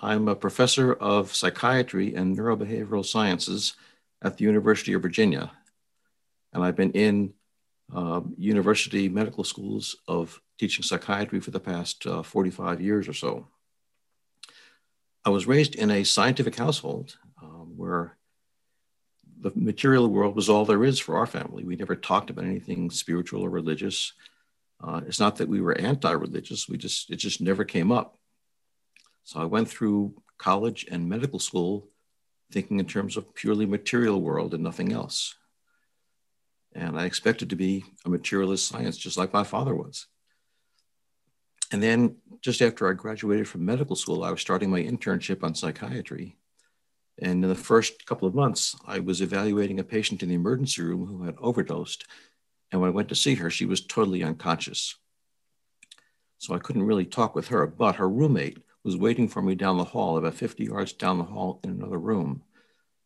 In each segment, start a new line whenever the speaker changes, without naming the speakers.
I'm a professor of psychiatry and neurobehavioral sciences at the University of Virginia. And I've been in uh, university medical schools of teaching psychiatry for the past uh, 45 years or so. I was raised in a scientific household um, where the material world was all there is for our family. We never talked about anything spiritual or religious. Uh, it's not that we were anti-religious; we just it just never came up. So I went through college and medical school thinking in terms of purely material world and nothing else. And I expected to be a materialist science, just like my father was. And then just after I graduated from medical school, I was starting my internship on psychiatry. And in the first couple of months, I was evaluating a patient in the emergency room who had overdosed. And when I went to see her, she was totally unconscious. So I couldn't really talk with her, but her roommate was waiting for me down the hall, about 50 yards down the hall in another room.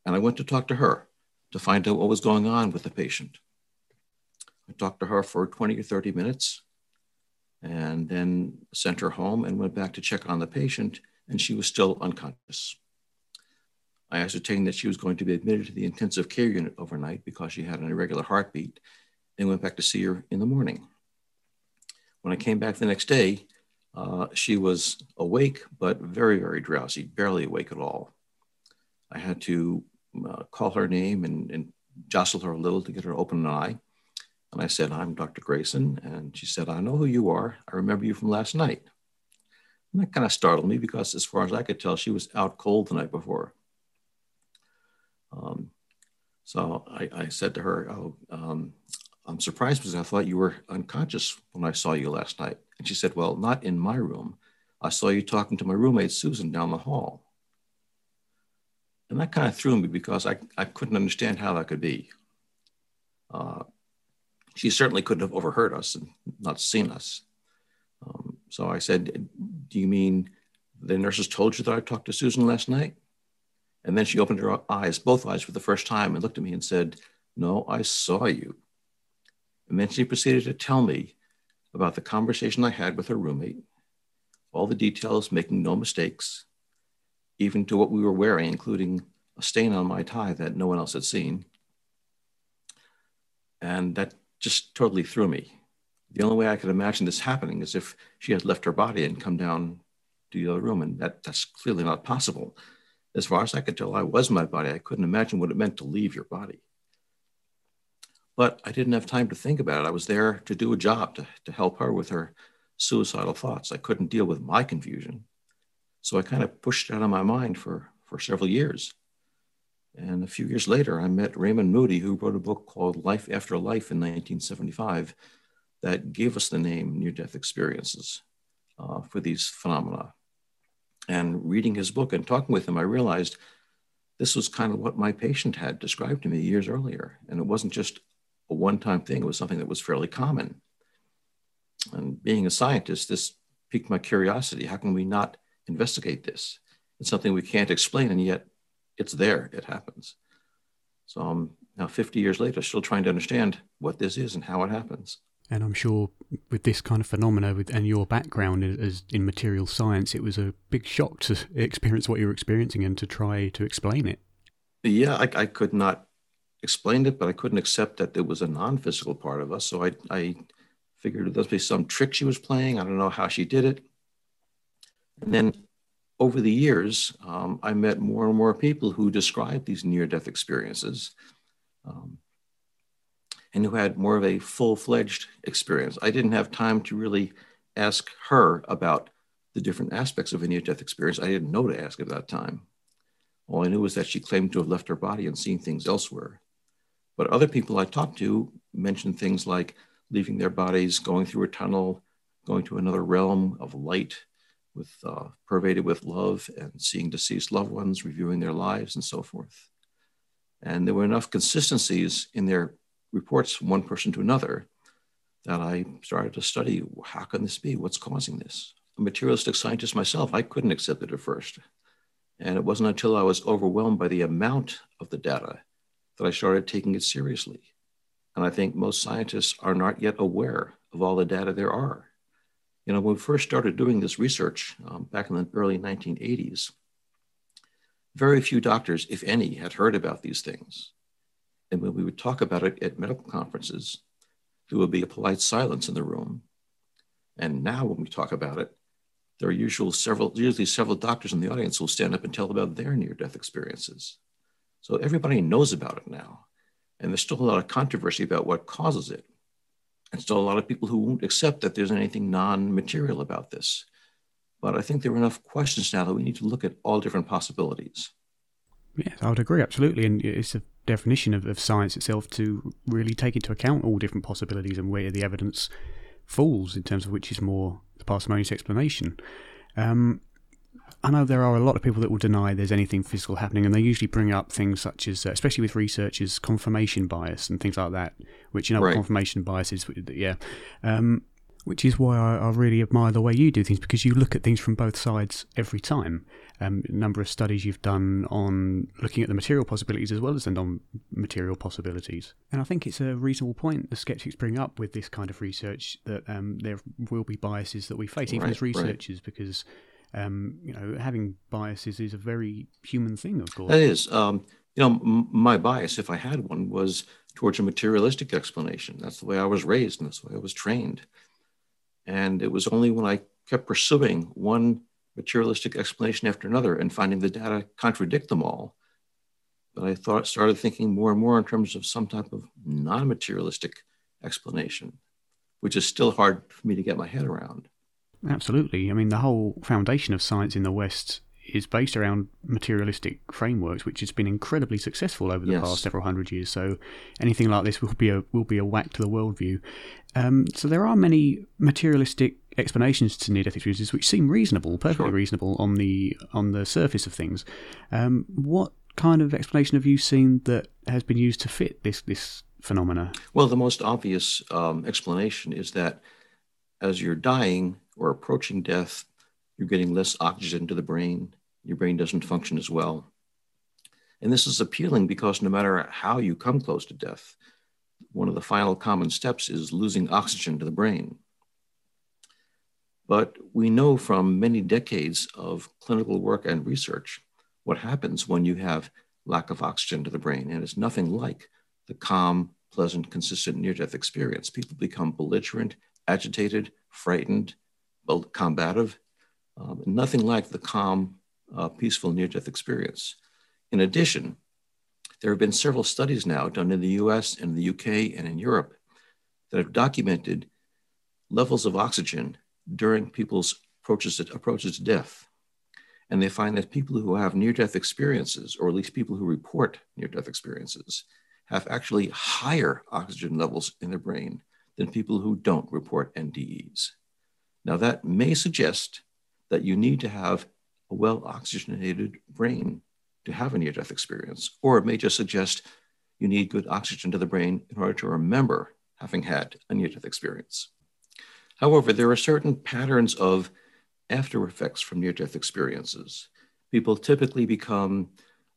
And I went to talk to her to find out what was going on with the patient. I talked to her for 20 or 30 minutes and then sent her home and went back to check on the patient, and she was still unconscious. I ascertained that she was going to be admitted to the intensive care unit overnight because she had an irregular heartbeat and went back to see her in the morning. When I came back the next day, uh, she was awake, but very, very drowsy, barely awake at all. I had to uh, call her name and, and jostle her a little to get her to open an eye. And I said, I'm Dr. Greyson. And she said, I know who you are. I remember you from last night. And that kind of startled me because, as far as I could tell, she was out cold the night before. Um, so I, I, said to her, Oh, um, I'm surprised because I thought you were unconscious when I saw you last night. And she said, Well, not in my room. I saw you talking to my roommate, Susan, down the hall. And that kind of threw me because I, I couldn't understand how that could be. Uh, she certainly couldn't have overheard us and not seen us. Um, so I said, Do you mean the nurses told you that I talked to Susan last night? And then she opened her eyes, both eyes for the first time, and looked at me and said, No, I saw you. And then she proceeded to tell me about the conversation I had with her roommate, all the details, making no mistakes, even to what we were wearing, including a stain on my tie that no one else had seen. And that just totally threw me. The only way I could imagine this happening is if she had left her body and come down to the other room, and that, that's clearly not possible. As far as I could tell, I was my body. I couldn't imagine what it meant to leave your body. But I didn't have time to think about it. I was there to do a job, to, to help her with her suicidal thoughts. I couldn't deal with my confusion. So I kind of pushed it out of my mind for, for several years. And a few years later, I met Raymond Moody, who wrote a book called Life After Life in 1975 that gave us the name near death experiences uh, for these phenomena. And reading his book and talking with him, I realized this was kind of what my patient had described to me years earlier. And it wasn't just a one time thing, it was something that was fairly common. And being a scientist, this piqued my curiosity. How can we not investigate this? It's something we can't explain, and yet it's there, it happens. So I'm now 50 years later, still trying to understand what this is and how it happens.
And I'm sure with this kind of phenomena with, and your background as in material science, it was a big shock to experience what you were experiencing and to try to explain it.
Yeah, I, I could not explain it, but I couldn't accept that there was a non-physical part of us. So I, I figured there must be some trick she was playing. I don't know how she did it. And then over the years, um, I met more and more people who described these near death experiences um, and who had more of a full fledged experience. I didn't have time to really ask her about the different aspects of a near death experience. I didn't know to ask at that time. All I knew was that she claimed to have left her body and seen things elsewhere. But other people I talked to mentioned things like leaving their bodies, going through a tunnel, going to another realm of light, with uh, pervaded with love and seeing deceased loved ones, reviewing their lives, and so forth. And there were enough consistencies in their reports from one person to another that I started to study how can this be? What's causing this? A materialistic scientist myself, I couldn't accept it at first. And it wasn't until I was overwhelmed by the amount of the data that I started taking it seriously. And I think most scientists are not yet aware of all the data there are You know, when we first started doing this research um, back in the early 1980s, very few doctors, if any, had heard about these things. And when we would talk about it at medical conferences, there would be a polite silence in the room. And now, when we talk about it, there are usually several, usually several doctors in the audience who will stand up and tell about their near-death experiences. So everybody knows about it now, and there's still a lot of controversy about what causes it, and still a lot of people who won't accept that there's anything non-material about this. But I think there are enough questions now that we need to look at all different possibilities.
Yes, I would agree absolutely, and it's a definition of, of science itself to really take into account all different possibilities and where the evidence falls in terms of which is more the parsimonious explanation. Um, I know there are a lot of people that will deny there's anything physical happening, and they usually bring up things such as, uh, especially with researchers, confirmation bias and things like that. Which you know, right. confirmation bias is, yeah. Um, which is why I, I, really admire the way you do things because you look at things from both sides every time. Um, a number of studies you've done on looking at the material possibilities as well as the non-material possibilities, and I think it's a reasonable point the skeptics bring up with this kind of research that um, there will be biases that we face, even right, as researchers, right. because um, you know having biases is a very human thing, of course.
That is. Um, you know, m- my bias, if I had one, was towards a materialistic explanation. That's the way I was raised, and that's the way I was trained. And it was only when I kept pursuing one materialistic explanation after another and finding the data contradict them all that I thought started thinking more and more in terms of some type of non-materialistic explanation, which is still hard for me to get my head around.
Absolutely. I mean, the whole foundation of science in the West is based around materialistic frameworks, which has been incredibly successful over the yes. past several hundred years. So anything like this will be a will be a whack to the worldview. Um, so there are many materialistic explanations to near-death experiences which seem reasonable, perfectly sure. reasonable on the on the surface of things. Um, what kind of explanation have you seen that has been used to fit this this phenomena?
Well, the most obvious um, explanation is that as you're dying or approaching death, you're getting less oxygen to the brain, your brain doesn't function as well. And this is appealing because no matter how you come close to death, one of the final common steps is losing oxygen to the brain. But we know from many decades of clinical work and research what happens when you have lack of oxygen to the brain. And it's nothing like the calm, pleasant, consistent near death experience. People become belligerent, agitated, frightened, combative, um, nothing like the calm, uh, peaceful near death experience. In addition, there have been several studies now done in the US and the UK and in Europe that have documented levels of oxygen during people's approaches to, approaches to death. And they find that people who have near death experiences, or at least people who report near death experiences, have actually higher oxygen levels in their brain than people who don't report NDEs. Now, that may suggest that you need to have a well oxygenated brain to have a near death experience, or it may just suggest you need good oxygen to the brain in order to remember having had a near death experience. However, there are certain patterns of after effects from near death experiences. People typically become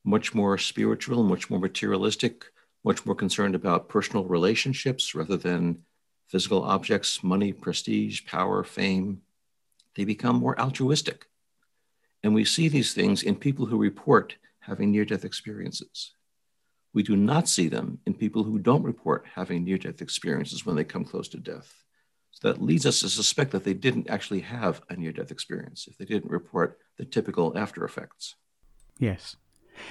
much more spiritual, much more materialistic, much more concerned about personal relationships rather than physical objects, money, prestige, power, fame. They become more altruistic. And we see these things in people who report having near death experiences. We do not see them in people who don't report having near death experiences when they come close to death. So that leads us to suspect that they didn't actually have a near death experience if they didn't report the typical after effects.
Yes.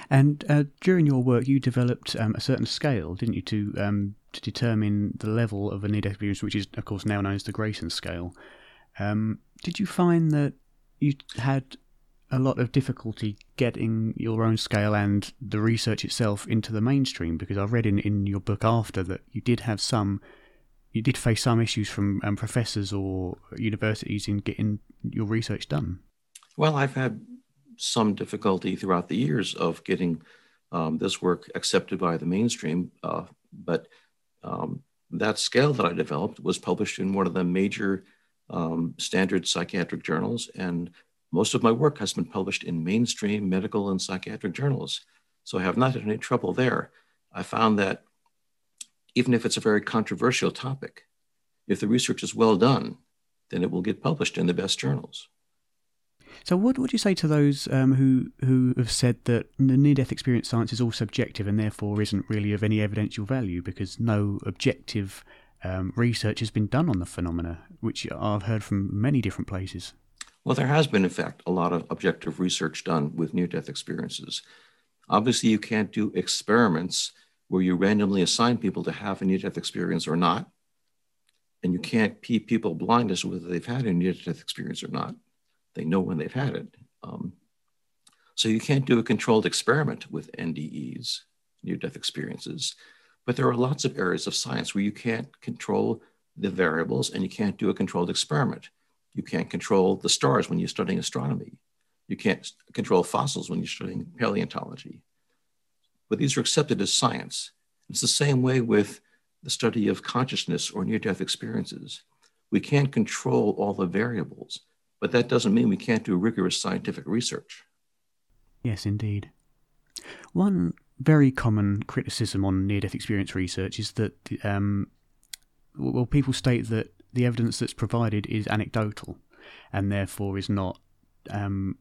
And uh, during your work, you developed um, a certain scale, didn't you, to um, to determine the level of a death experience, which is, of course, now known as the Greyson scale. Um, did you find that you had a lot of difficulty getting your own scale and the research itself into the mainstream? Because I read in, in your book after that you did have some, you did face some issues from um, professors or universities in getting your research done.
Well, I've had some difficulty throughout the years of getting um, this work accepted by the mainstream, uh, but um, that scale that I developed was published in one of the major um, standard psychiatric journals, and most of my work has been published in mainstream medical and psychiatric journals. So I have not had any trouble there. I found that even if it's a very controversial topic, if the research is well done, then it will get published in the best journals.
So, what would you say to those um, who who have said that the near-death experience science is all subjective and therefore isn't really of any evidential value because no objective um, research has been done on the phenomena, which I've heard from many different places?
Well, there has been, in fact, a lot of objective research done with near-death experiences. Obviously, you can't do experiments where you randomly assign people to have a near-death experience or not, and you can't keep people blind as to whether they've had a near-death experience or not. They know when they've had it. Um, so you can't do a controlled experiment with NDEs, near-death experiences. But there are lots of areas of science where you can't control the variables and you can't do a controlled experiment. You can't control the stars when you're studying astronomy. You can't control fossils when you're studying paleontology. But these are accepted as science. It's the same way with the study of consciousness or near death experiences. We can't control all the variables, but that doesn't mean we can't do rigorous scientific research.
Yes, indeed. One very common criticism on near death experience research is that, um, well, people state that the evidence that's provided is anecdotal and therefore is not um,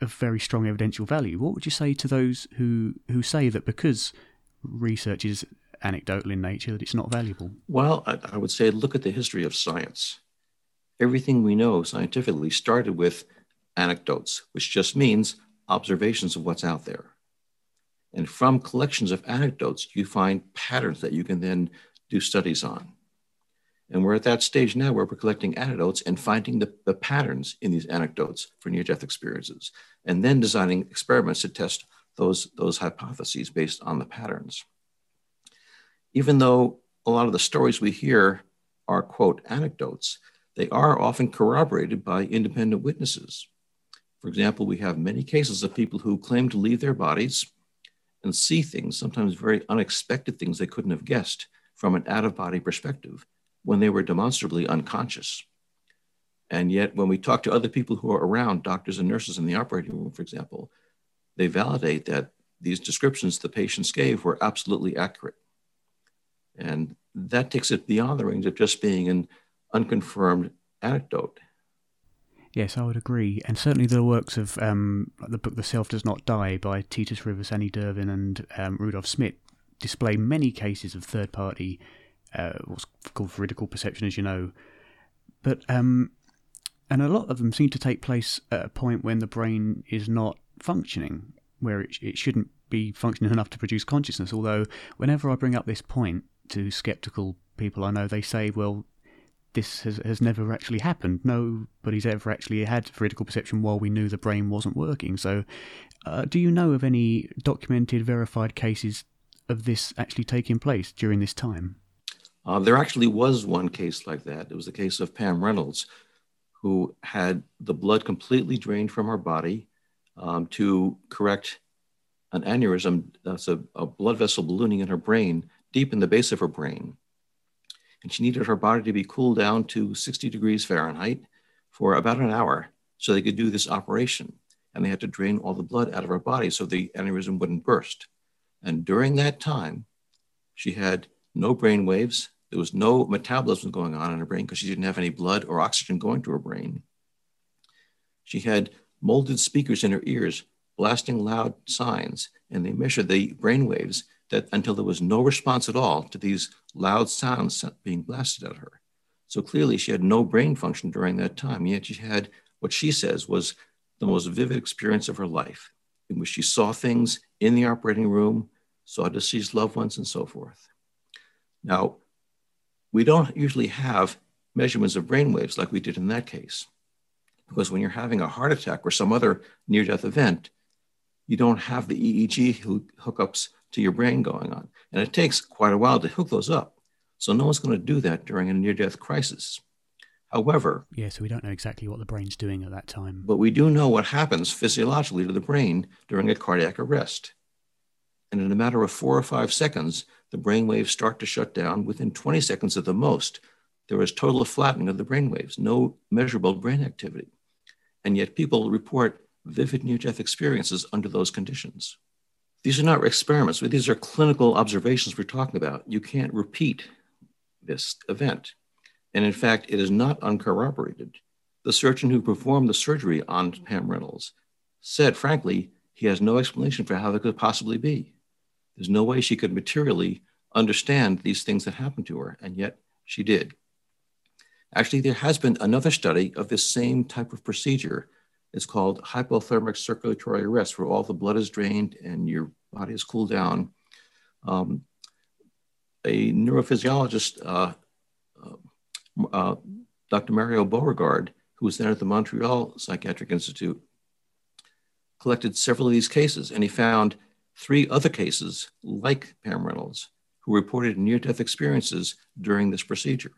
of very strong evidential value. What would you say to those who, who say that because research is anecdotal in nature, that it's not valuable?
Well, I, I would say look at the history of science everything we know scientifically started with anecdotes, which just means observations of what's out there. And from collections of anecdotes, you find patterns that you can then do studies on. And we're at that stage now where we're collecting anecdotes and finding the, the patterns in these anecdotes for near death experiences, and then designing experiments to test those, those hypotheses based on the patterns. Even though a lot of the stories we hear are, quote, anecdotes, they are often corroborated by independent witnesses. For example, we have many cases of people who claim to leave their bodies and see things, sometimes very unexpected things they couldn't have guessed from an out of body perspective when they were demonstrably unconscious. And yet, when we talk to other people who are around, doctors and nurses in the operating room, for example, they validate that these descriptions the patients gave were absolutely accurate. And that takes it beyond the range of just being an unconfirmed anecdote.
Yes, I would agree. And certainly the works of um, the book The Self Does Not Die by Titus Rivas, Anny Dirven, and um, Rudolf Smit display many cases of third party, uh, what's called veridical perception, as you know. But, um, and a lot of them seem to take place at a point when the brain is not functioning, where it, it shouldn't be functioning enough to produce consciousness. Although, whenever I bring up this point to skeptical people I know, they say, well, this has, has never actually happened. Nobody's ever actually had veridical perception while we knew the brain wasn't working. So, uh, do you know of any documented, verified cases of this actually taking place during this time?
Uh, there actually was one case like that. It was the case of Pam Reynolds, who had the blood completely drained from her body um, to correct an aneurysm, that's a, a blood vessel ballooning in her brain, deep in the base of her brain and she needed her body to be cooled down to 60 degrees Fahrenheit for about an hour so they could do this operation. And they had to drain all the blood out of her body so the aneurysm wouldn't burst. And during that time, she had no brain waves. There was no metabolism going on in her brain because she didn't have any blood or oxygen going to her brain. She had molded speakers in her ears blasting loud signs, and they measured the brain waves that until there was no response at all to these loud sounds being blasted at her. So clearly she had no brain function during that time, yet she had what she says was the most vivid experience of her life, in which she saw things in the operating room, saw deceased loved ones, and so forth. Now, we don't usually have measurements of brain waves like we did in that case, because when you're having a heart attack or some other near death event, you don't have the EEG hookups to your brain going on. And it takes quite a while to hook those up. So no one's going to do that during a near death crisis. However,
yeah, so we don't know exactly what the brain's doing at that time.
But we do know what happens physiologically to the brain during a cardiac arrest. And in a matter of four or five seconds, the brain waves start to shut down. Within 20 seconds at the most, there is total flattening of the brain waves, no measurable brain activity. And yet people report vivid near death experiences under those conditions. These are not experiments, but these are clinical observations we're talking about. You can't repeat this event. And in fact, it is not uncorroborated. The surgeon who performed the surgery on Pam Reynolds said, frankly, he has no explanation for how that could possibly be. There's no way she could materially understand these things that happened to her, and yet she did. Actually, there has been another study of this same type of procedure. It's called hypothermic circulatory arrest, where all the blood is drained and your body is cooled down. Um, a neurophysiologist, uh, uh, uh Dr. Mario Beauregard, who was then at the Montreal Psychiatric Institute, collected several of these cases, and he found three other cases like Pam Reynolds who reported near death experiences during this procedure.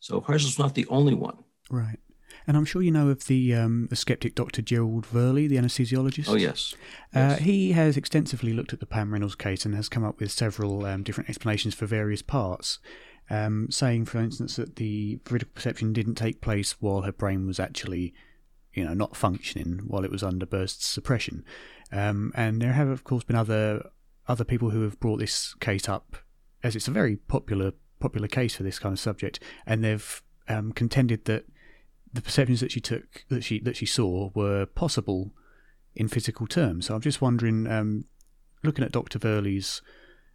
So hers not the only one.
Right. And I'm sure you know of the um, the skeptic Dr. Gerald Woerlee, the anesthesiologist.
Oh yes.
Uh, yes. He has extensively looked at the Pam Reynolds case and has come up with several um, different explanations for various parts, um, saying, for instance, that the veridical perception didn't take place while her brain was actually, you know, not functioning while it was under burst suppression. Um, and there have, of course, been other other people who have brought this case up, as it's a very popular popular case for this kind of subject, and they've um, contended that the perceptions that she took that she that she saw were possible in physical terms. So I'm just wondering, um, looking at Dr. Woerlee's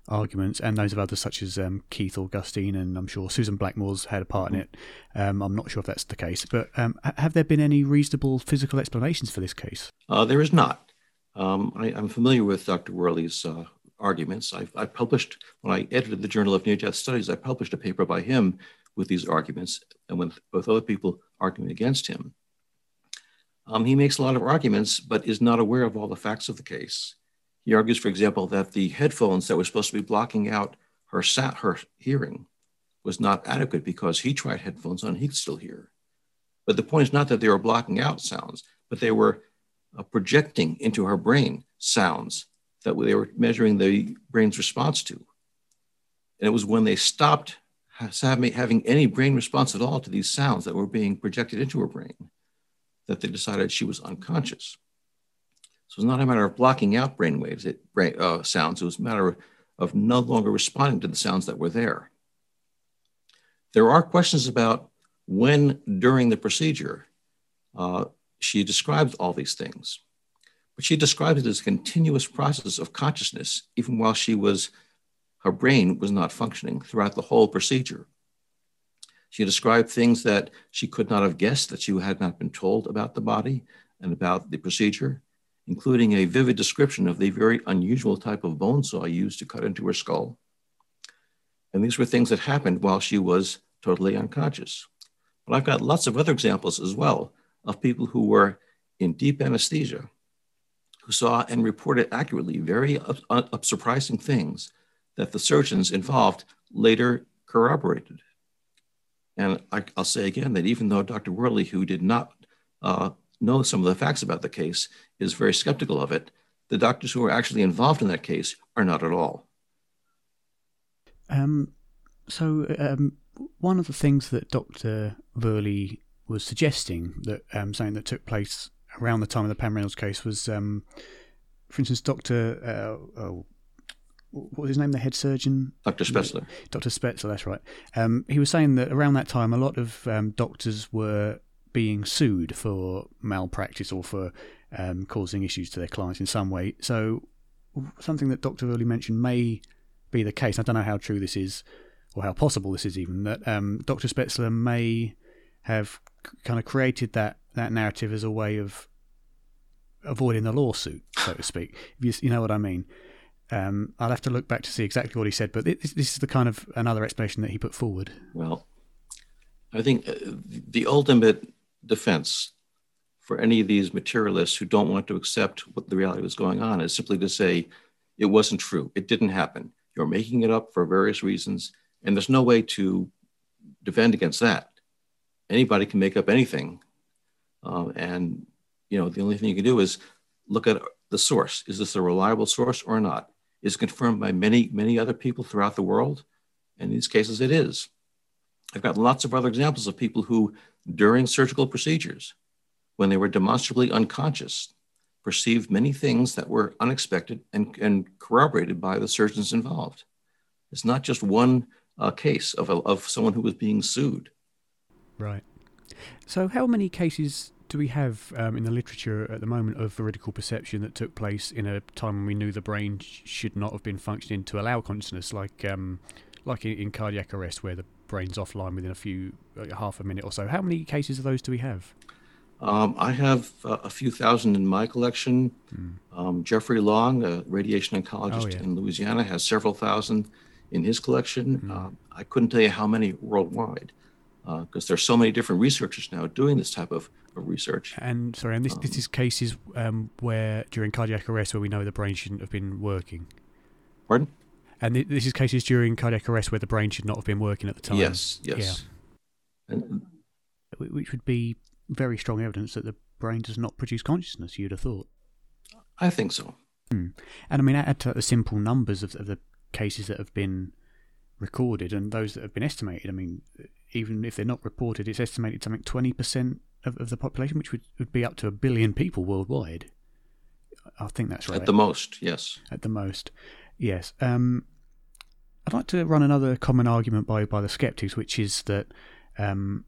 arguments and those of others such as um, Keith Augustine and I'm sure Susan Blackmore's had a part in it. Um, I'm not sure if that's the case, but um, have there been any reasonable physical explanations for this case?
Uh, there is not. Um, I, am familiar with Dr. Woerlee's uh, arguments. I, I, published, when I edited the Journal of Near Death Studies, I published a paper by him with these arguments and with, with other people arguing against him. Um, he makes a lot of arguments, but is not aware of all the facts of the case. He argues, for example, that the headphones that were supposed to be blocking out her, sat, her hearing was not adequate because he tried headphones on, he could still hear. But the point is not that they were blocking out sounds, but they were uh, projecting into her brain sounds that they were measuring the brain's response to. And it was when they stopped having any brain response at all to these sounds that were being projected into her brain that they decided she was unconscious. So it's not a matter of blocking out brain waves, it, uh, sounds. It was a matter of, of no longer responding to the sounds that were there. There are questions about when during the procedure uh, she describes all these things. But she describes it as a continuous process of consciousness, even while she was, her brain was not functioning throughout the whole procedure. She described things that she could not have guessed that she had not been told about the body and about the procedure, including a vivid description of the very unusual type of bone saw used to cut into her skull. And these were things that happened while she was totally unconscious. But I've got lots of other examples as well of people who were in deep anesthesia who saw and reported accurately very surprising things that the surgeons involved later corroborated. And I, will say again that even though Dr. Woerlee, who did not uh, know some of the facts about the case, is very skeptical of it, the doctors who were actually involved in that case are not at all.
Um, so, um, one of the things that Dr. Woerlee was suggesting that um, something that took place around the time of the Pam Reynolds case was, um, for instance, Doctor. Uh, oh, what was his name? The head surgeon,
Doctor Spetzler.
Doctor Spetzler, that's right. Um, he was saying that around that time, a lot of um, doctors were being sued for malpractice or for um, causing issues to their clients in some way. So, something that Doctor Early mentioned may be the case. I don't know how true this is, or how possible this is even. That um, Doctor Spetzler may have kind of created that that narrative as a way of avoiding the lawsuit, so to speak. you, you know what I mean. Um, I'll have to look back to see exactly what he said, but this, this, is the kind of another explanation that he put forward.
Well, I think uh, the ultimate defense for any of these materialists who don't want to accept what the reality was going on is simply to say it wasn't true. It didn't happen. You're making it up for various reasons, and there's no way to defend against that. Anybody can make up anything um, and you know, the only thing you can do is look at the source. Is this a reliable source or not? Is confirmed by many, many other people throughout the world? In these cases, it is. I've got lots of other examples of people who, during surgical procedures, when they were demonstrably unconscious, perceived many things that were unexpected and, and corroborated by the surgeons involved. It's not just one uh, case of, a, of someone who was being sued.
Right. So, how many cases do we have um, in the literature at the moment of veridical perception that took place in a time when we knew the brain sh- should not have been functioning to allow consciousness, like um, like in, in, cardiac arrest, where the brain's offline within a few like half a minute or so? How many cases of those do we have?
Um, I have uh, a few thousand in my collection. Mm. Um, Jeffrey Long, a radiation oncologist oh, yeah. in Louisiana, has several thousand in his collection. Mm. Uh, I couldn't tell you how many worldwide because uh, there's so many different researchers now doing this type of, of research.
And sorry, and this, um, this is cases um, where during cardiac arrest where we know the brain shouldn't have been working.
Pardon?
And this is cases during cardiac arrest where the brain should not have been working at the time.
Yes, yes.
Yeah. And, Which would be very strong evidence that the brain does not produce consciousness, you'd have thought.
I think so.
Hmm. And I mean, add to the simple numbers of, of the cases that have been recorded and those that have been estimated. I mean, even if they're not reported, it's estimated something 20% of, of the population, which would, would be up to a billion people worldwide. I think that's right.
At the most, yes.
At the most, yes. Um, I'd like to run another common argument by, by the skeptics, which is that um,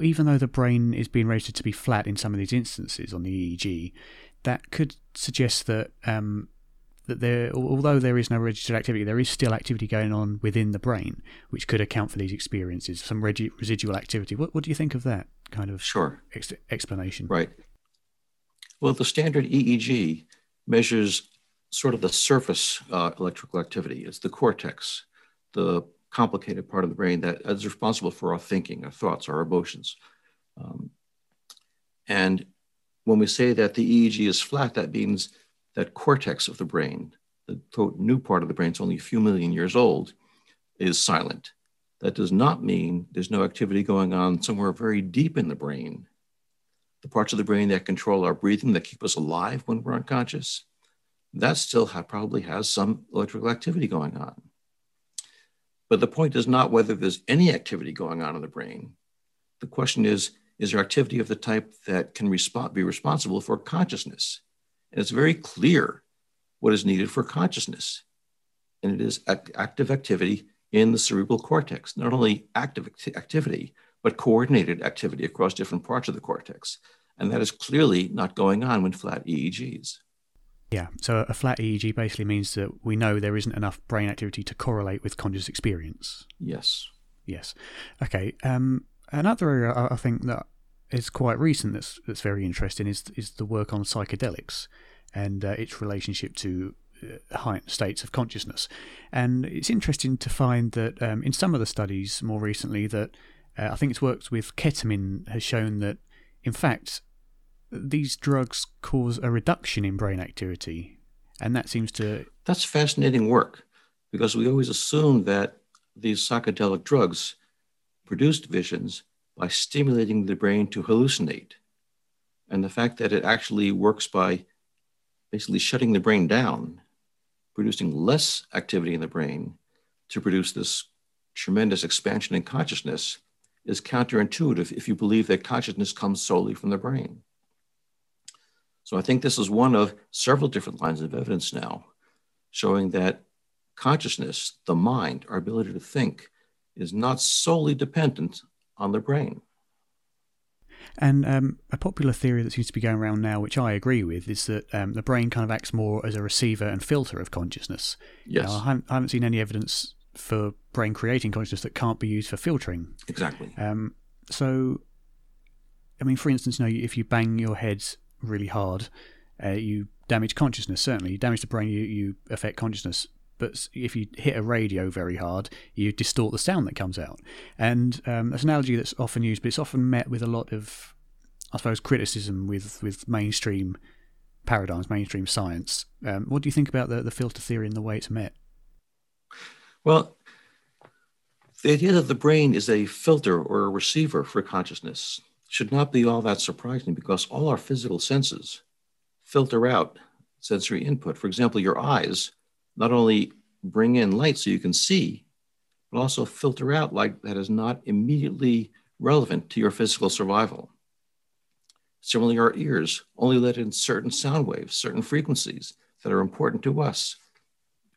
even though the brain is being rated to be flat in some of these instances on the EEG, that could suggest that um, that there, although there is no registered activity, there is still activity going on within the brain, which could account for these experiences. Some regi- residual activity. What, what do you think of that kind of
sure
ex- explanation?
Right. Well, the standard EEG measures sort of the surface uh, electrical activity. It's the cortex, the complicated part of the brain that is responsible for our thinking, our thoughts, our emotions. Um, and when we say that the EEG is flat, that means that cortex of the brain, the new part of the brain, it's only a few million years old, is silent. That does not mean there's no activity going on somewhere very deep in the brain. The parts of the brain that control our breathing, that keep us alive when we're unconscious, that still probably has some electrical activity going on. But the point is not whether there's any activity going on in the brain. The question is, is there activity of the type that can resp- be responsible for consciousness? And it's very clear what is needed for consciousness. And it is active activity in the cerebral cortex, not only active activity, but coordinated activity across different parts of the cortex. And that is clearly not going on when flat EEGs.
Yeah, so a flat EEG basically means that we know there isn't enough brain activity to correlate with conscious experience.
Yes.
Yes. Okay. Um, another area I think that is quite recent that's that's very interesting is is the work on psychedelics and uh, its relationship to uh, heightened states of consciousness. And it's interesting to find that um, in some of the studies more recently that uh, I think it's worked with ketamine has shown that in fact these drugs cause a reduction in brain activity, and that seems to
that's fascinating work because we always assume that these psychedelic drugs produced visions by stimulating the brain to hallucinate. And the fact that it actually works by basically shutting the brain down, producing less activity in the brain to produce this tremendous expansion in consciousness is counterintuitive if you believe that consciousness comes solely from the brain. So I think this is one of several different lines of evidence now showing that consciousness, the mind, our ability to think, is not solely dependent on the brain.
And um, a popular theory that seems to be going around now, which I agree with, is that um, the brain kind of acts more as a receiver and filter of consciousness.
Yes.
Now, I, haven't, I, haven't, seen any evidence for brain creating consciousness that can't be used for filtering.
Exactly.
Um, so, I mean, for instance, you know, if you bang your head really hard, uh, you damage consciousness. Certainly, you damage the brain, you, you affect consciousness but if you hit a radio very hard, you distort the sound that comes out. And um, that's an analogy that's often used, but it's often met with a lot of, I suppose, criticism with, with mainstream paradigms, mainstream science. Um, what do you think about the, the filter theory and the way it's met?
Well, the idea that the brain is a filter or a receiver for consciousness should not be all that surprising because all our physical senses filter out sensory input. For example, your eyes not only bring in light so you can see, but also filter out light that is not immediately relevant to your physical survival. Similarly, our ears only let in certain sound waves, certain frequencies that are important to us.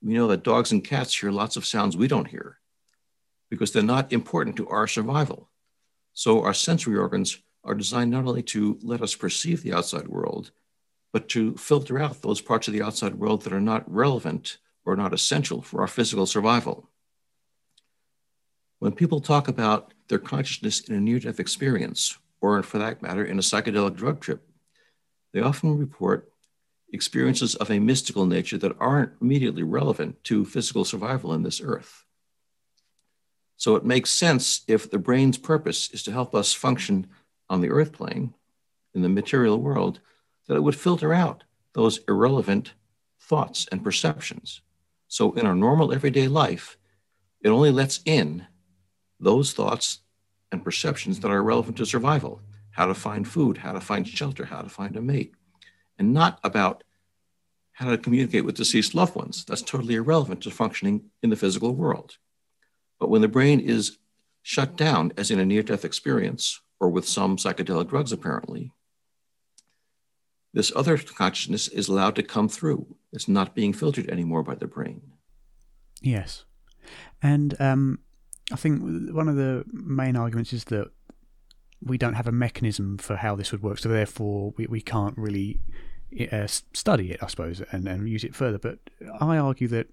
We know that dogs and cats hear lots of sounds we don't hear because they're not important to our survival. So our sensory organs are designed not only to let us perceive the outside world, but to filter out those parts of the outside world that are not relevant or not essential for our physical survival. When people talk about their consciousness in a near death experience, or for that matter, in a psychedelic drug trip, they often report experiences of a mystical nature that aren't immediately relevant to physical survival in this earth. So it makes sense if the brain's purpose is to help us function on the earth plane, in the material world, that it would filter out those irrelevant thoughts and perceptions. So in our normal everyday life, it only lets in those thoughts and perceptions that are relevant to survival how to find food, how to find shelter, how to find a mate, and not about how to communicate with deceased loved ones. That's totally irrelevant to functioning in the physical world. But when the brain is shut down, as in a near death experience, or with some psychedelic drugs apparently, this other consciousness is allowed to come through. It's not being filtered anymore by the brain.
Yes. And um, I think one of the main arguments is that we don't have a mechanism for how this would work, so therefore we, we can't really uh, study it, I suppose, and, and use it further. But I argue that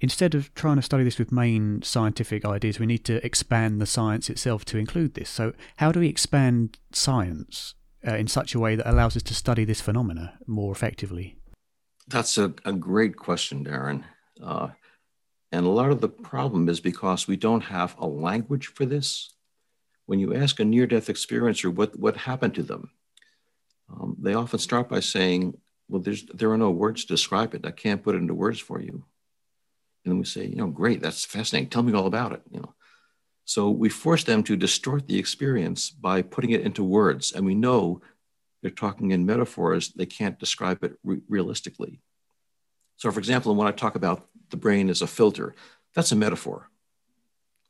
instead of trying to study this with main scientific ideas, we need to expand the science itself to include this. So, how do we expand science uh, in such a way that allows us to study this phenomena more effectively?
That's a, a great question, Darren. Uh, and a lot of the problem is because we don't have a language for this. When you ask a near death experiencer what, what happened to them, um, they often start by saying, Well, there's, there are no words to describe it. I can't put it into words for you. And then we say, You know, great, that's fascinating. Tell me all about it. You know, so we force them to distort the experience by putting it into words. And we know they're talking in metaphors, they can't describe it re- realistically. So, for example, when I talk about the brain as a filter, that's a metaphor.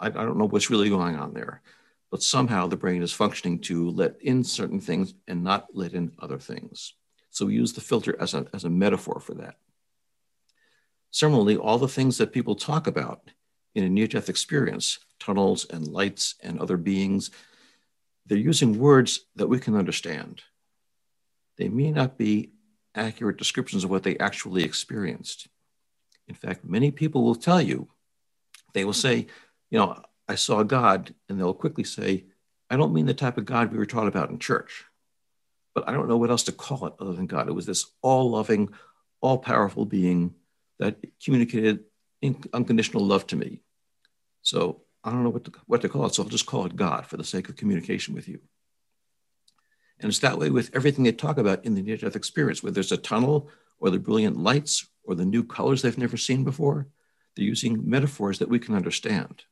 I, I don't know what's really going on there, but somehow the brain is functioning to let in certain things and not let in other things. So we use the filter as a, as a metaphor for that. Similarly, all the things that people talk about in a near death experience, tunnels and lights and other beings, they're using words that we can understand. They may not be accurate descriptions of what they actually experienced. In fact, many people will tell you, they will say, you know, I saw God, and they'll quickly say, I don't mean the type of God we were taught about in church, but I don't know what else to call it other than God. It was this all loving, all powerful being that communicated unconditional love to me. So I don't know what to, what to call it. So I'll just call it God for the sake of communication with you. And it's that way with everything they talk about in the near death experience, whether it's a tunnel or the brilliant lights or the new colors they've never seen before. They're using metaphors that we can understand.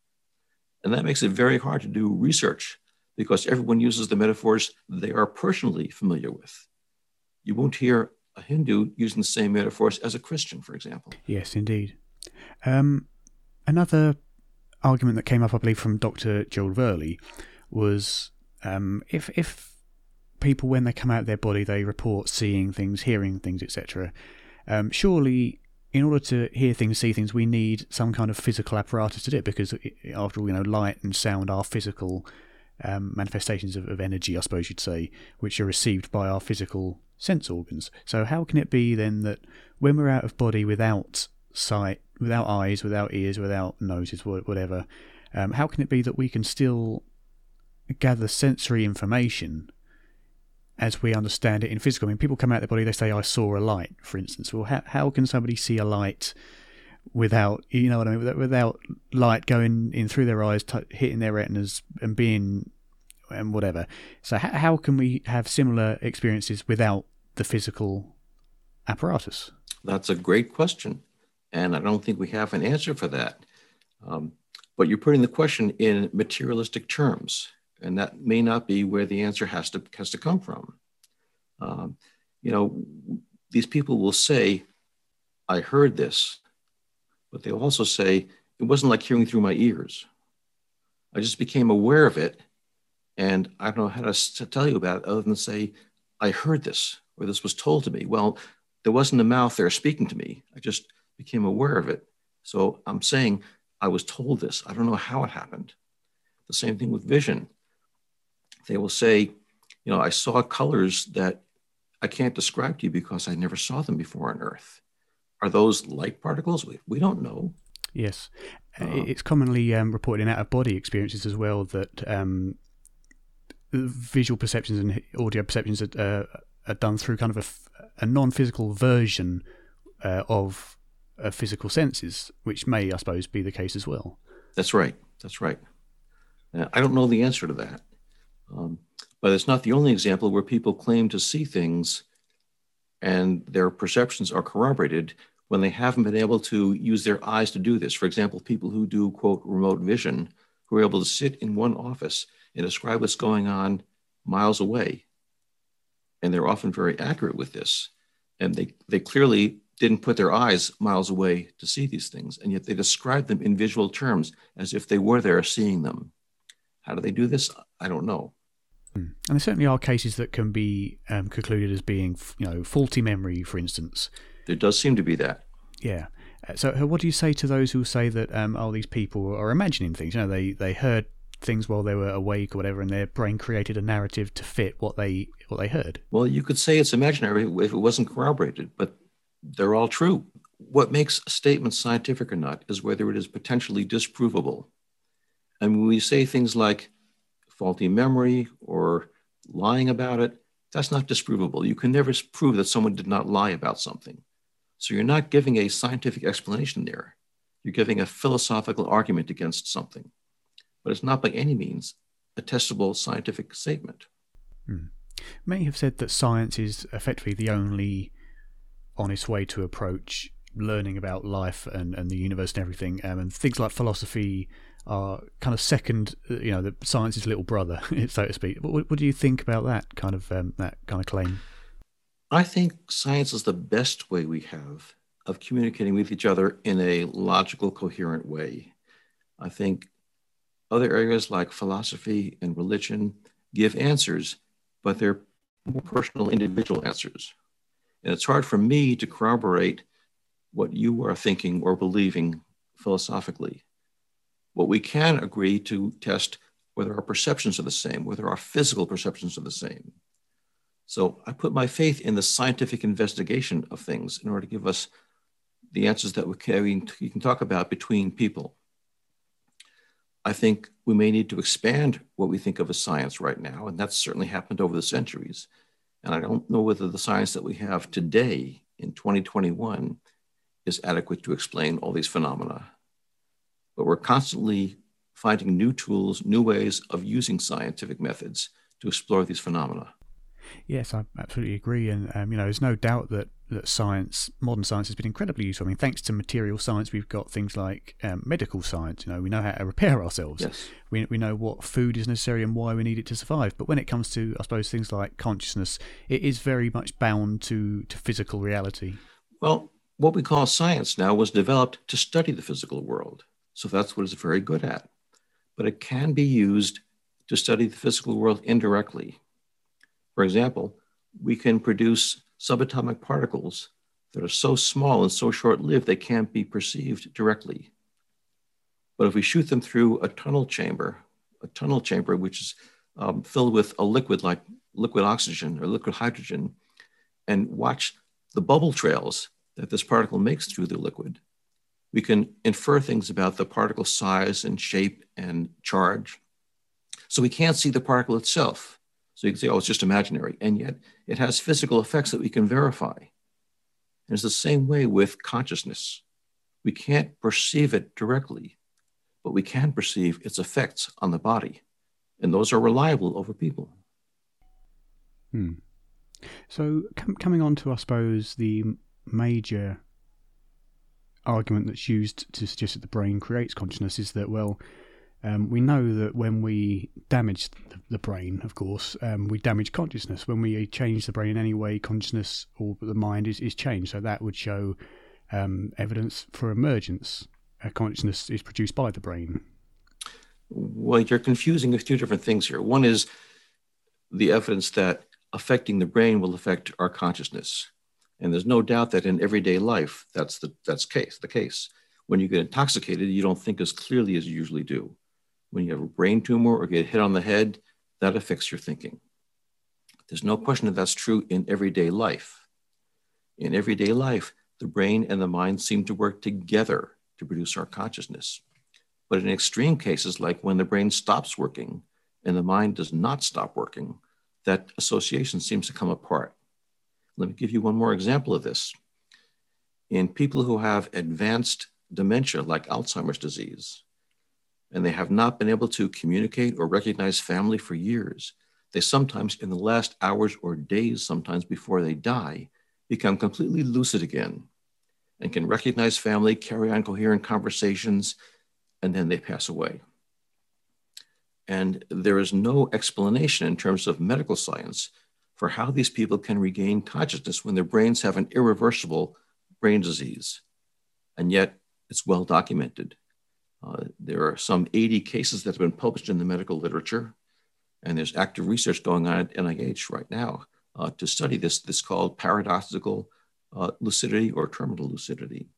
And that makes it very hard to do research because everyone uses the metaphors they are personally familiar with. You won't hear a Hindu using the same metaphors as a Christian, for example.
Yes, indeed. Um, another argument that came up, I believe, from Dr. Joel Woerlee was um, if if people, when they come out of their body, they report seeing things, hearing things, etc. Um, surely, in order to hear things, see things, we need some kind of physical apparatus to do it because, after all, you know, light and sound are physical um, manifestations of, of energy, I suppose you'd say, which are received by our physical sense organs. So, how can it be then that when we're out of body without sight, without eyes, without ears, without noses, whatever, um, how can it be that we can still gather sensory information as we understand it in physical? I mean, people come out of their body, they say, I saw a light, for instance. Well, how, how can somebody see a light without, you know what I mean, without, light going in through their eyes, t- hitting their retinas, and being, and whatever? So, how, how can we have similar experiences without the physical apparatus?
That's a great question. And I don't think we have an answer for that. Um, but you're putting the question in materialistic terms, and that may not be where the answer has to has to come from. Um, you know, these people will say, "I heard this," but they'll also say it wasn't like hearing through my ears. I just became aware of it, and I don't know how to tell you about it other than say, "I heard this," or "This was told to me." Well, there wasn't a mouth there speaking to me. I just became aware of it. So I'm saying I was told this. I don't know how it happened. The same thing with vision. They will say, you know, I saw colors that I can't describe to you because I never saw them before on Earth. Are those light particles? We, we don't know.
Yes. Uh, it's commonly um, reported in out of body experiences as well that um, visual perceptions and audio perceptions are, uh, are done through kind of a, a non physical version uh, of physical senses, which may, I suppose, be the case as well.
That's right. That's right. I don't know the answer to that. Um, but it's not the only example where people claim to see things and their perceptions are corroborated when they haven't been able to use their eyes to do this. For example, people who do, quote, remote vision, who are able to sit in one office and describe what's going on miles away. And they're often very accurate with this. And they, they clearly didn't put their eyes miles away to see these things, and yet they describe them in visual terms as if they were there seeing them. How do they do this? I don't know.
Hmm. And there certainly are cases that can be um, concluded as being, you know, faulty memory, for instance.
There does seem to be that.
Yeah. Uh, so, uh, what do you say to those who say that, um, oh, these people are imagining things? You know, they they heard things while they were awake or whatever, and their brain created a narrative to fit what they what they heard.
Well, you could say it's imaginary if it wasn't corroborated, but they're all true. What makes a statement scientific or not is whether it is potentially disprovable. And when we say things like faulty memory or lying about it, that's not disprovable. You can never prove that someone did not lie about something. So you're not giving a scientific explanation there. You're giving a philosophical argument against something. But it's not by any means a testable scientific statement.
Hmm. Many have said that science is effectively the only honest way to approach learning about life and, and the universe and everything. Um, and things like philosophy are kind of second, uh, you know, the science's little brother, so to speak. What, what do you think about that kind of um, that kind of claim?
I think science is the best way we have of communicating with each other in a logical, coherent way. I think other areas like philosophy and religion give answers, but they're more personal, individual answers. And it's hard for me to corroborate what you are thinking or believing philosophically. What we can agree to test whether our perceptions are the same, whether our physical perceptions are the same. So I put my faith in the scientific investigation of things in order to give us the answers that we can, we can talk about between people. I think we may need to expand what we think of as science right now, and that's certainly happened over the centuries. And I don't know whether the science that we have today in 2021 is adequate to explain all these phenomena. But we're constantly finding new tools, new ways of using scientific methods to explore these phenomena.
Yes, I absolutely agree, and um, you know, there's no doubt that that science, modern science, has been incredibly useful. I mean, thanks to material science, we've got things like um, medical science. You know, we know how to repair ourselves.
Yes.
We we know what food is necessary and why we need it to survive. But when it comes to, I suppose, things like consciousness, it is very much bound to to physical reality.
Well, what we call science now was developed to study the physical world, so that's what it's very good at. But it can be used to study the physical world indirectly for example, we can produce subatomic particles that are so small and so short lived they can't be perceived directly. But if we shoot them through a tunnel chamber, a tunnel chamber which is um, filled with a liquid like liquid oxygen or liquid hydrogen, and watch the bubble trails that this particle makes through the liquid, we can infer things about the particle size and shape and charge. So we can't see the particle itself, so you can say, oh, it's just imaginary. And yet it has physical effects that we can verify. And it's the same way with consciousness. We can't perceive it directly, but we can perceive its effects on the body. And those are reliable over people.
Hmm. So, com- coming on to, I suppose, the major argument that's used to suggest that the brain creates consciousness is that, well, um, we know that when we damage the brain, of course, um, we damage consciousness. When we change the brain in any way, consciousness or the mind is, is changed. So that would show um, evidence for emergence. Uh, consciousness is produced by the brain.
Well, you're confusing a few different things here. One is the evidence that affecting the brain will affect our consciousness. And there's no doubt that in everyday life, that's the that's case the case. When you get intoxicated, you don't think as clearly as you usually do when you have a brain tumor or get hit on the head, that affects your thinking. There's no question that that's true in everyday life. In everyday life, the brain and the mind seem to work together to produce our consciousness. But in extreme cases, like when the brain stops working and the mind does not stop working, that association seems to come apart. Let me give you one more example of this. In people who have advanced dementia, like Alzheimer's disease, and they have not been able to communicate or recognize family for years, they sometimes, in the last hours or days, sometimes before they die, become completely lucid again and can recognize family, carry on coherent conversations, and then they pass away. And there is no explanation in terms of medical science for how these people can regain consciousness when their brains have an irreversible brain disease. And yet it's well documented. Uh, there are some 80 cases that have been published in the medical literature, and there's active research going on at NIH right now uh, to study this. This called paradoxical uh, lucidity or terminal lucidity.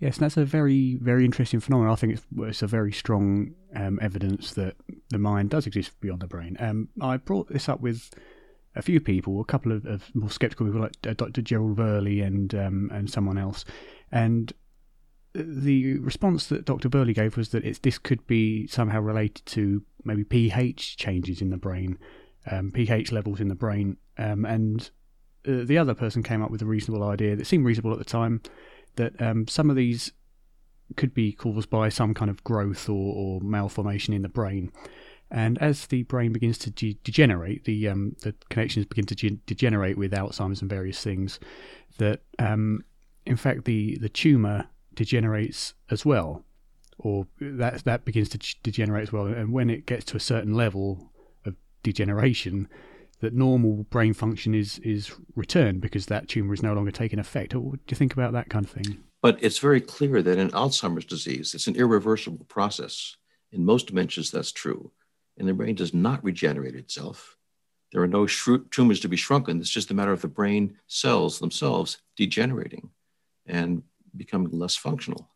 Yes, that's a very, very interesting phenomenon. I think it's, it's a very strong um, evidence that the mind does exist beyond the brain. Um, I brought this up with a few people, a couple of, of more skeptical people like uh, Dr. Gerald Woerlee and um, and someone else, and the response that Dr. Woerlee gave was that it's, this could be somehow related to maybe pH changes in the brain, um, pH levels in the brain, um, and uh, the other person came up with a reasonable idea that seemed reasonable at the time that um, some of these could be caused by some kind of growth or, or malformation in the brain. And as the brain begins to de- degenerate, the um, the connections begin to ge- degenerate with Alzheimer's and various things. That um, in fact the the tumor degenerates as well, or that that begins to degenerate as well. And when it gets to a certain level of degeneration, that normal brain function is is returned because that tumor is no longer taking effect. What do you think about that kind of thing?
But it's very clear that in Alzheimer's disease, it's an irreversible process. In most dementias, that's true. And the brain does not regenerate itself. There are no tumors to be shrunken. It's just a matter of the brain cells themselves degenerating and becoming less functional.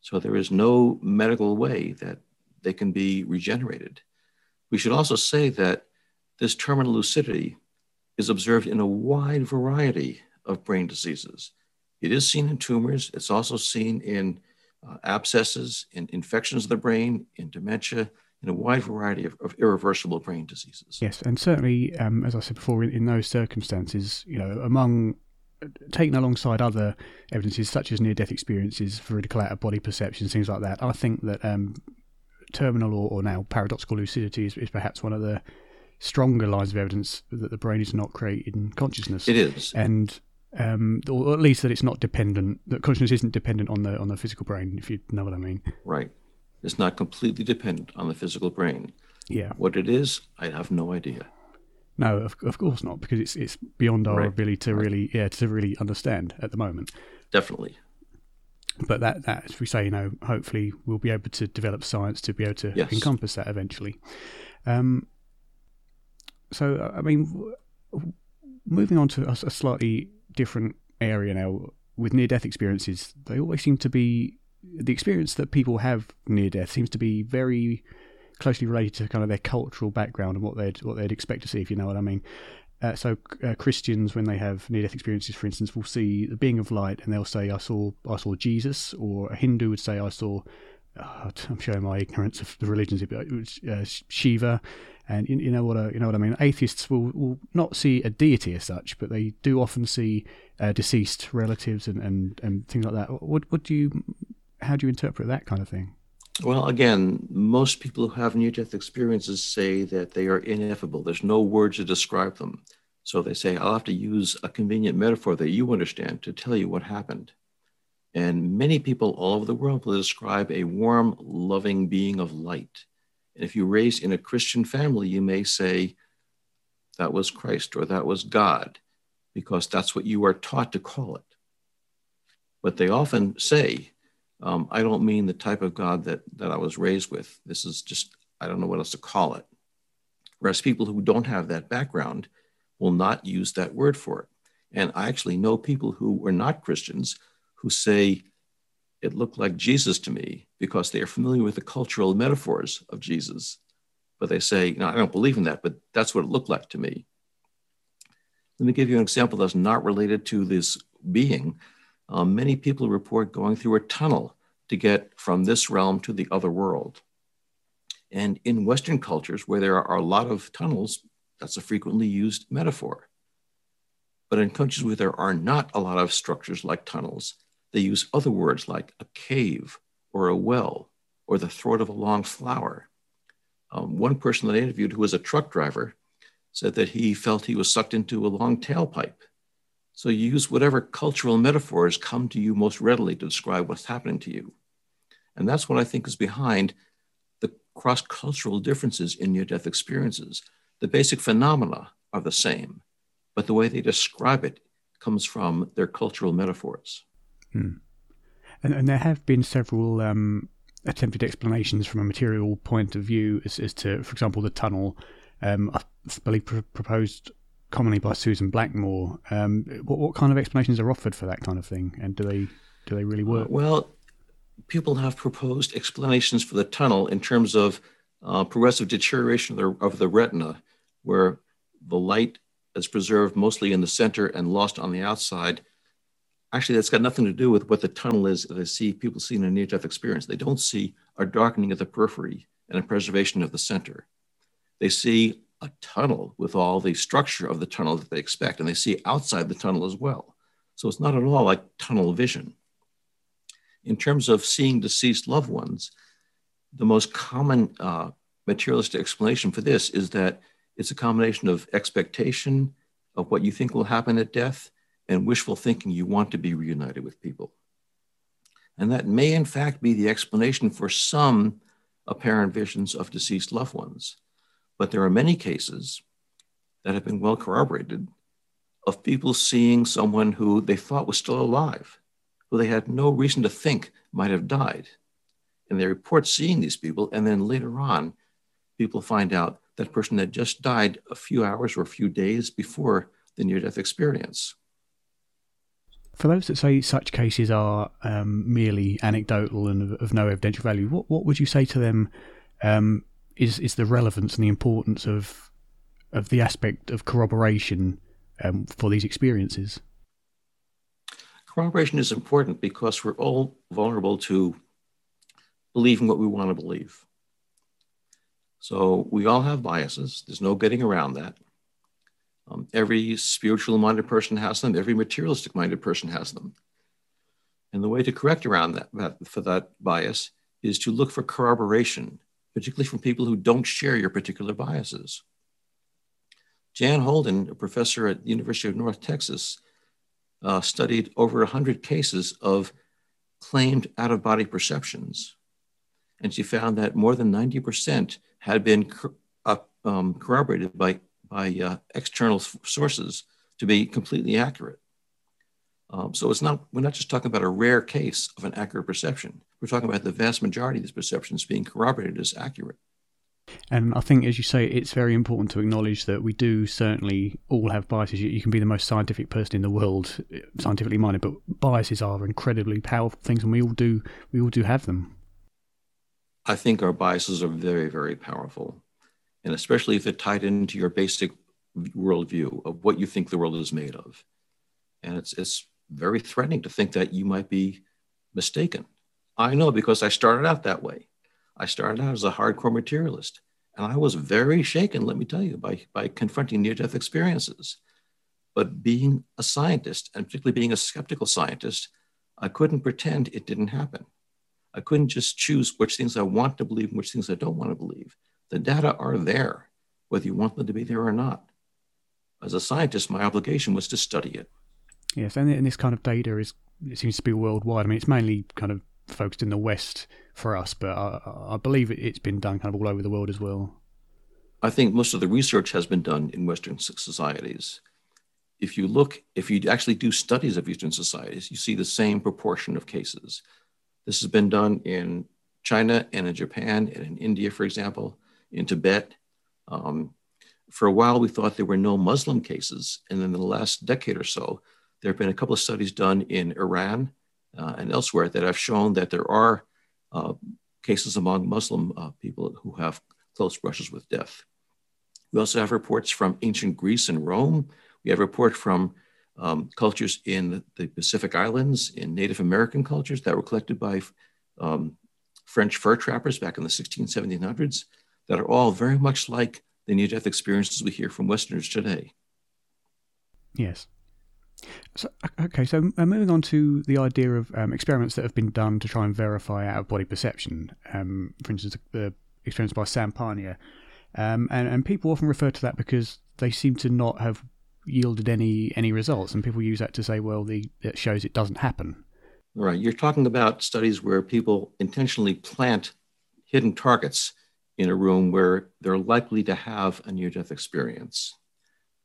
So there is no medical way that they can be regenerated. We should also say that this terminal lucidity is observed in a wide variety of brain diseases. It is seen in tumors, it's also seen in uh, abscesses, in infections of the brain, in dementia, in a wide variety of, of irreversible brain diseases.
Yes, and certainly, um, as I said before, in, in, those circumstances, you know, among taken alongside other evidences such as near-death experiences, veridical out-of-body perceptions, things like that, I think that um, terminal or, or, now paradoxical lucidity is, is perhaps one of the stronger lines of evidence that the brain is not creating consciousness.
It is,
and um, or at least that it's not dependent. That consciousness isn't dependent on the on the physical brain. If you know what I mean.
Right. It's not completely dependent on the physical brain.
Yeah.
What it is, I have no idea.
No, of, of course not, because it's it's beyond our right. ability to right. really yeah to really understand at the moment.
Definitely.
But that that as we say, you know, hopefully we'll be able to develop science to be able to yes. encompass that eventually. Um, so, I mean, moving on to a, a slightly different area now with near death experiences, they always seem to be the experience that people have near death seems to be very closely related to kind of their cultural background and what they'd what they'd expect to see, if you know what I mean. Uh, so uh, Christians, when they have near-death experiences, for instance, will see the being of light, and they'll say, "I saw, I saw Jesus," or a Hindu would say, "I saw." Uh, I'm showing my ignorance of the religions, but uh, Shiva, and you, you, know what? I, you know what I mean. Atheists will, will not see a deity as such, but they do often see uh, deceased relatives and, and, and things like that. What what do you? How do you interpret that kind of thing?
Well, again, most people who have near-death experiences say that they are ineffable. There's no word to describe them. So they say, I'll have to use a convenient metaphor that you understand to tell you what happened. And many people all over the world will describe a warm, loving being of light and if you raise in a Christian family, you may say, that was Christ or that was God, because that's what you are taught to call it. But they often say, um, I don't mean the type of God that, that I was raised with. This is just, I don't know what else to call it. Whereas people who don't have that background will not use that word for it. And I actually know people who were not Christians who say, it looked like Jesus to me because they are familiar with the cultural metaphors of Jesus, but they say, no, I don't believe in that, but that's what it looked like to me. Let me give you an example that's not related to this being. Um, many people report going through a tunnel to get from this realm to the other world. And in Western cultures, where there are a lot of tunnels, that's a frequently used metaphor. But in countries where there are not a lot of structures like tunnels, they use other words like a cave or a well or the throat of a long flower. Um, one person that I interviewed who was a truck driver said that he felt he was sucked into a long tailpipe. So you use whatever cultural metaphors come to you most readily to describe what's happening to you. And that's what I think is behind the cross cultural differences in near death experiences. The basic phenomena are the same, but the way they describe it comes from their cultural metaphors.
Hmm. And, and, there have been several um, attempted explanations from a material point of view as, as to, for example, the tunnel. Um, I believe pr- proposed commonly by Susan Blackmore. Um, what, what, kind of explanations are offered for that kind of thing, and do they do they really work?
Well, people have proposed explanations for the tunnel in terms of uh, progressive deterioration of the, of the retina, where the light is preserved mostly in the center and lost on the outside actually that's got nothing to do with what the tunnel is that I see people see in a near-death experience. They don't see a darkening of the periphery and a preservation of the center. They see a tunnel with all the structure of the tunnel that they expect, and they see outside the tunnel as well. So it's not at all like tunnel vision. In terms of seeing deceased loved ones, the most common uh, materialistic explanation for this is that it's a combination of expectation of what you think will happen at death and wishful thinking you want to be reunited with people. And that may, in fact, be the explanation for some apparent visions of deceased loved ones. But there are many cases that have been well corroborated of people seeing someone who they thought was still alive, who they had no reason to think might have died. And they report seeing these people, and then later on, people find out that person had just died a few hours or a few days before the near death experience.
For those that say such cases are um, merely anecdotal and of, no evidential value, what, what would you say to them um, is, is the relevance and the importance of, of the aspect of corroboration um, for these experiences?
Corroboration is important because we're all vulnerable to believing what we want to believe. So we all have biases. There's no getting around that. Um, every spiritual minded person has them, every materialistic minded person has them. And the way to correct around that, that, for that bias is to look for corroboration, particularly from people who don't share your particular biases. Jan Holden, a professor at the University of North Texas, uh, studied over 100 cases of claimed out of body perceptions. And she found that more than 90% had been uh, um, corroborated by by uh, external sources to be completely accurate. Um, so it's not, we're not just talking about a rare case of an accurate perception. We're talking about the vast majority of these perceptions being corroborated as accurate.
And I think, as you say, it's very important to acknowledge that we do certainly all have biases. You, you, can be the most scientific person in the world, scientifically minded, but biases are incredibly powerful things, and we all do we all do have them.
I think our biases are very, very powerful and especially if they're tied into your basic worldview of what you think the world is made of. And it's, it's very threatening to think that you might be mistaken. I know because I started out that way. I started out as a hardcore materialist, and I was very shaken, let me tell you, by, by confronting near death experiences. But being a scientist, and particularly being a skeptical scientist, I couldn't pretend it didn't happen. I couldn't just choose which things I want to believe and which things I don't want to believe. The data are there, whether you want them to be there or not. As a scientist, my obligation was to study it.
Yes, and this kind of data is it seems to be worldwide. I mean, it's mainly kind of focused in the West for us, but I, I believe it's been done kind of all over the world as well.
I think most of the research has been done in Western societies. If you look, if you actually do studies of Eastern societies, you see the same proportion of cases. This has been done in China and in Japan and in India, for example in Tibet. Um, for a while, we thought there were no Muslim cases. And then in the last decade or so, there have been a couple of studies done in Iran uh, and elsewhere that have shown that there are uh, cases among Muslim uh, people who have close brushes with death. We also have reports from ancient Greece and Rome. We have reports from um, cultures in the Pacific Islands, in Native American cultures that were collected by um, French fur trappers back in the 16, 1700s that are all very much like the near death experiences we hear from Westerners today.
Yes. So, okay, so uh, moving on to the idea of um, experiments that have been done to try and verify out of body perception. Um, for instance, the experience by Sam Parnia. Um, and, and people often refer to that because they seem to not have yielded any any results, and people use that to say, well, the it shows it doesn't happen.
Right. You're talking about studies where people intentionally plant hidden targets in a room where they're likely to have a near death experience.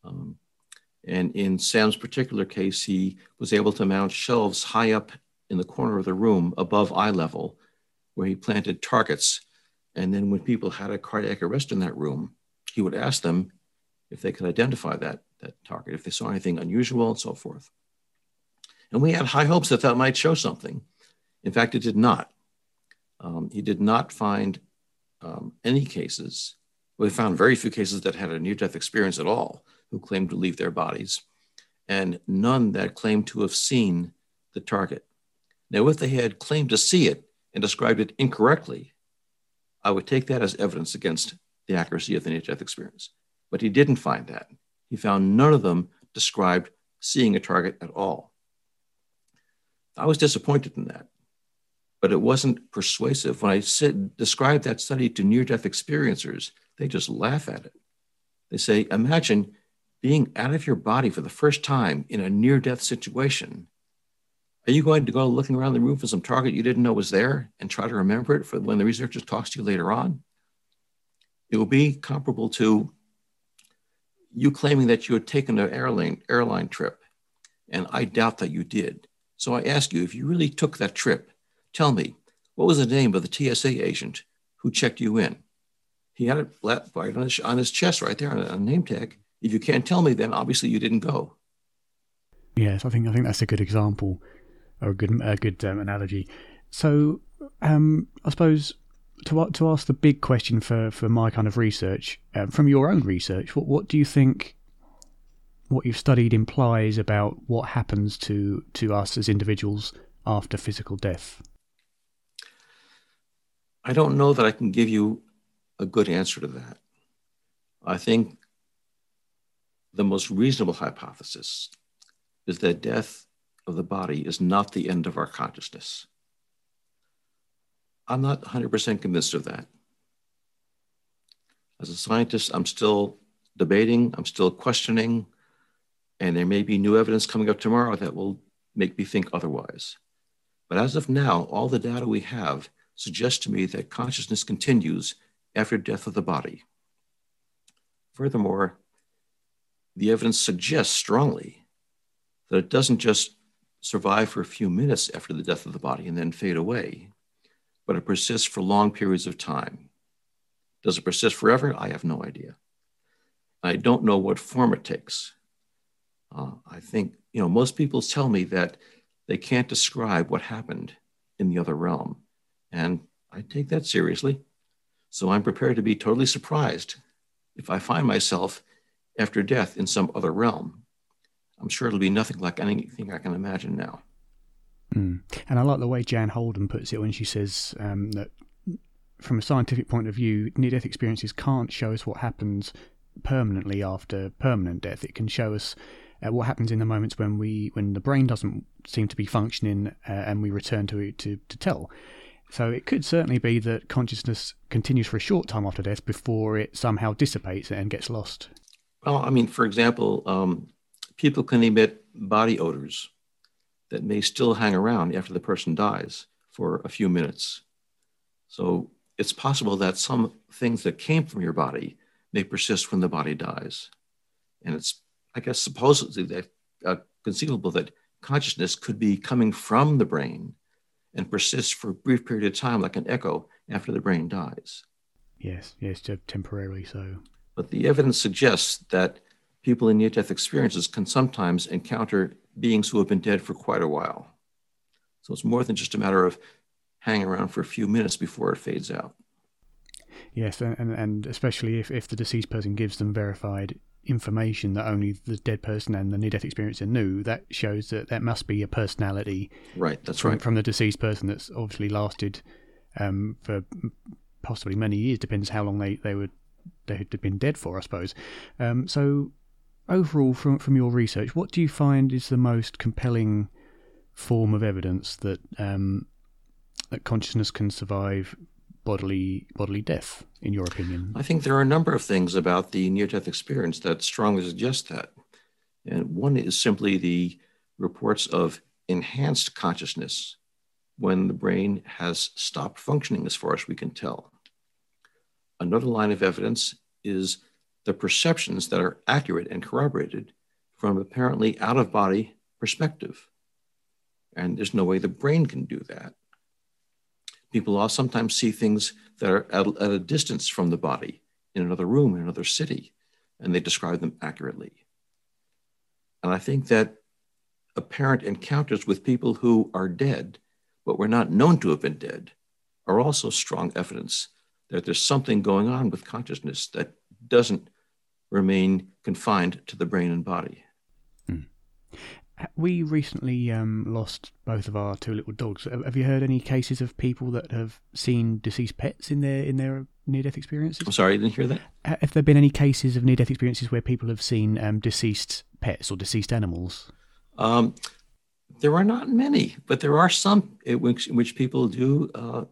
Um, and in Sam's particular case, he was able to mount shelves high up in the corner of the room above eye level, where he planted targets. And then when people had a cardiac arrest in that room, he would ask them if they could identify that, that target, if they saw anything unusual and so forth. And we had high hopes that that might show something. In fact, it did not. Um, he did not find um, any cases, we found very few cases that had a near death experience at all who claimed to leave their bodies, and none that claimed to have seen the target. Now, if they had claimed to see it and described it incorrectly, I would take that as evidence against the accuracy of the near death experience. But he didn't find that. He found none of them described seeing a target at all. I was disappointed in that, but it wasn't persuasive. When I said, described that study to near death experiencers, they just laugh at it. They say, Imagine being out of your body for the first time in a near death situation, are you going to go looking around the room for some target you didn't know was there and try to remember it for when the researcher talks to you later on? It will be comparable to you claiming that you had taken an airline, airline trip, and I doubt that you did. So I ask you, if you really took that trip, tell me, what was the name of the TSA agent who checked you in? He had it right on his, on his chest right there on a name tag. If you can't tell me, then obviously you didn't go.
Yes, I think I think that's a good example or a good a good um, analogy. So, um, I suppose to to ask the big question for, for my kind of research um, from your own research, what what do you think? What you've studied implies about what happens to to us as individuals after physical death.
I don't know that I can give you a good answer to that. I think the most reasonable hypothesis is that death of the body is not the end of our consciousness. I'm not 100% convinced of that. As a scientist, I'm still debating, I'm still questioning, and there may be new evidence coming up tomorrow that will make me think otherwise. But as of now, all the data we have suggests to me that consciousness continues after death of the body. Furthermore, the evidence suggests strongly that it doesn't just survive for a few minutes after the death of the body and then fade away, but it persists for long periods of time. Does it persist forever? I have no idea. I don't know what form it takes. Uh, I think, you know, most people tell me that they can't describe what happened in the other realm. And I take that seriously. So I'm prepared to be totally surprised if I find myself after death in some other realm. I'm sure it'll be nothing like anything I can imagine now.
Mm. And I like the way Jan Holden puts it when she says um, that from a scientific point of view, near death experiences can't show us what happens permanently after permanent death. It can show us uh, what happens in the moments when we when the brain doesn't seem to be functioning uh, and we return to it to, to tell. So it could certainly be that consciousness continues for a short time after death before it somehow dissipates and gets lost.
Well, I mean, for example, um, people can emit body odors that may still hang around after the person dies for a few minutes. So it's possible that some things that came from your body may persist when the body dies. And it's, I guess, supposedly that uh, conceivable that consciousness could be coming from the brain and persist for a brief period of time, like an echo after the brain dies.
Yes, yes, temporarily so.
But the evidence suggests that people in near death experiences can sometimes encounter beings who have been dead for quite a while. So it's more than just a matter of hanging around for a few minutes before it fades out.
Yes, and, and especially if, if the deceased person gives them verified information that only the dead person and the near death experiencer knew, that shows that that must be a personality.
Right, that's
from,
right.
From the deceased person that's obviously lasted um, for possibly many years, depends how long they, they were they had been dead for, I suppose. Um, so, overall, from from your research, what do you find is the most compelling form of evidence that um, that consciousness can survive bodily bodily death? In your opinion,
I think there are a number of things about the near death experience that strongly suggest that, and one is simply the reports of enhanced consciousness when the brain has stopped functioning as far as we can tell. Another line of evidence is the perceptions that are accurate and corroborated from apparently out of body perspective. And there's no way the brain can do that. People all sometimes see things that are at, at a distance from the body in another room, in another city, and they describe them accurately. And I think that apparent encounters with people who are dead, but were not known to have been dead, are also strong evidence that there's something going on with consciousness that doesn't remain confined to the brain and body.
Hmm. We recently um, lost both of our two little dogs. Have you heard any cases of people that have seen deceased pets in their in their near death experiences?
I'm sorry, I didn't hear that.
Have there been any cases of near death experiences where people have seen um, deceased pets or deceased animals? Um,
there are not many, but there are some in which, in which people do uh,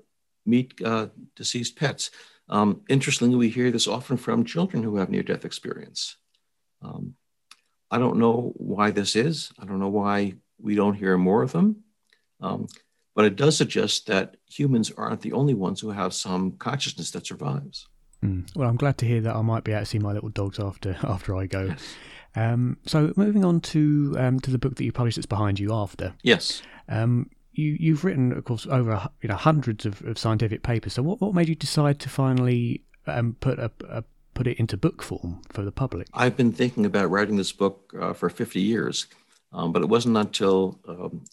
meet uh, deceased pets. Um, interestingly, we hear this often from children who have near death experience. Um, I don't know why this is. I don't know why we don't hear more of them. Um, but it does suggest that humans aren't the only ones who have some consciousness that survives.
Mm. Well, I'm glad to hear that I might be able to see my little dogs after after I go. Yes. Um, so, moving on to um, to the book that you published that's behind you after.
Yes. Um,
you you've written, of course, over you know hundreds of, of scientific papers. So what what made you decide to finally um, put a, a, put it into book form for the public?
I've been thinking about writing this book uh, for 50 years, um, but it wasn't until um,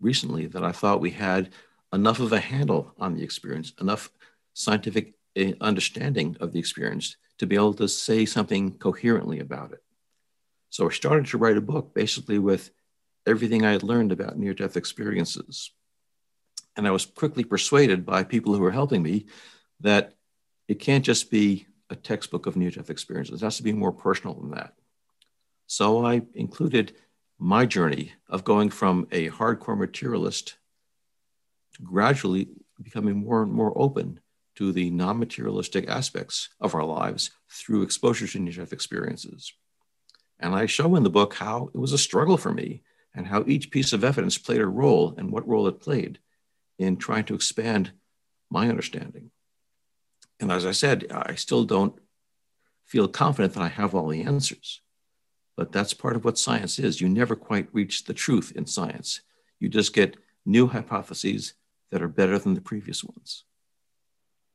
recently that I thought we had enough of a handle on the experience, enough scientific uh, understanding of the experience to be able to say something coherently about it. So I started to write a book basically with everything I had learned about near death experiences. And I was quickly persuaded by people who were helping me that it can't just be a textbook of near death experiences, it has to be more personal than that. So I included my journey of going from a hardcore materialist to gradually becoming more and more open to the non materialistic aspects of our lives through exposure to near death experiences. And I show in the book how it was a struggle for me and how each piece of evidence played a role and what role it played in trying to expand my understanding. And as I said, I still don't feel confident that I have all the answers. But that's part of what science is. You never quite reach the truth in science. You just get new hypotheses that are better than the previous ones.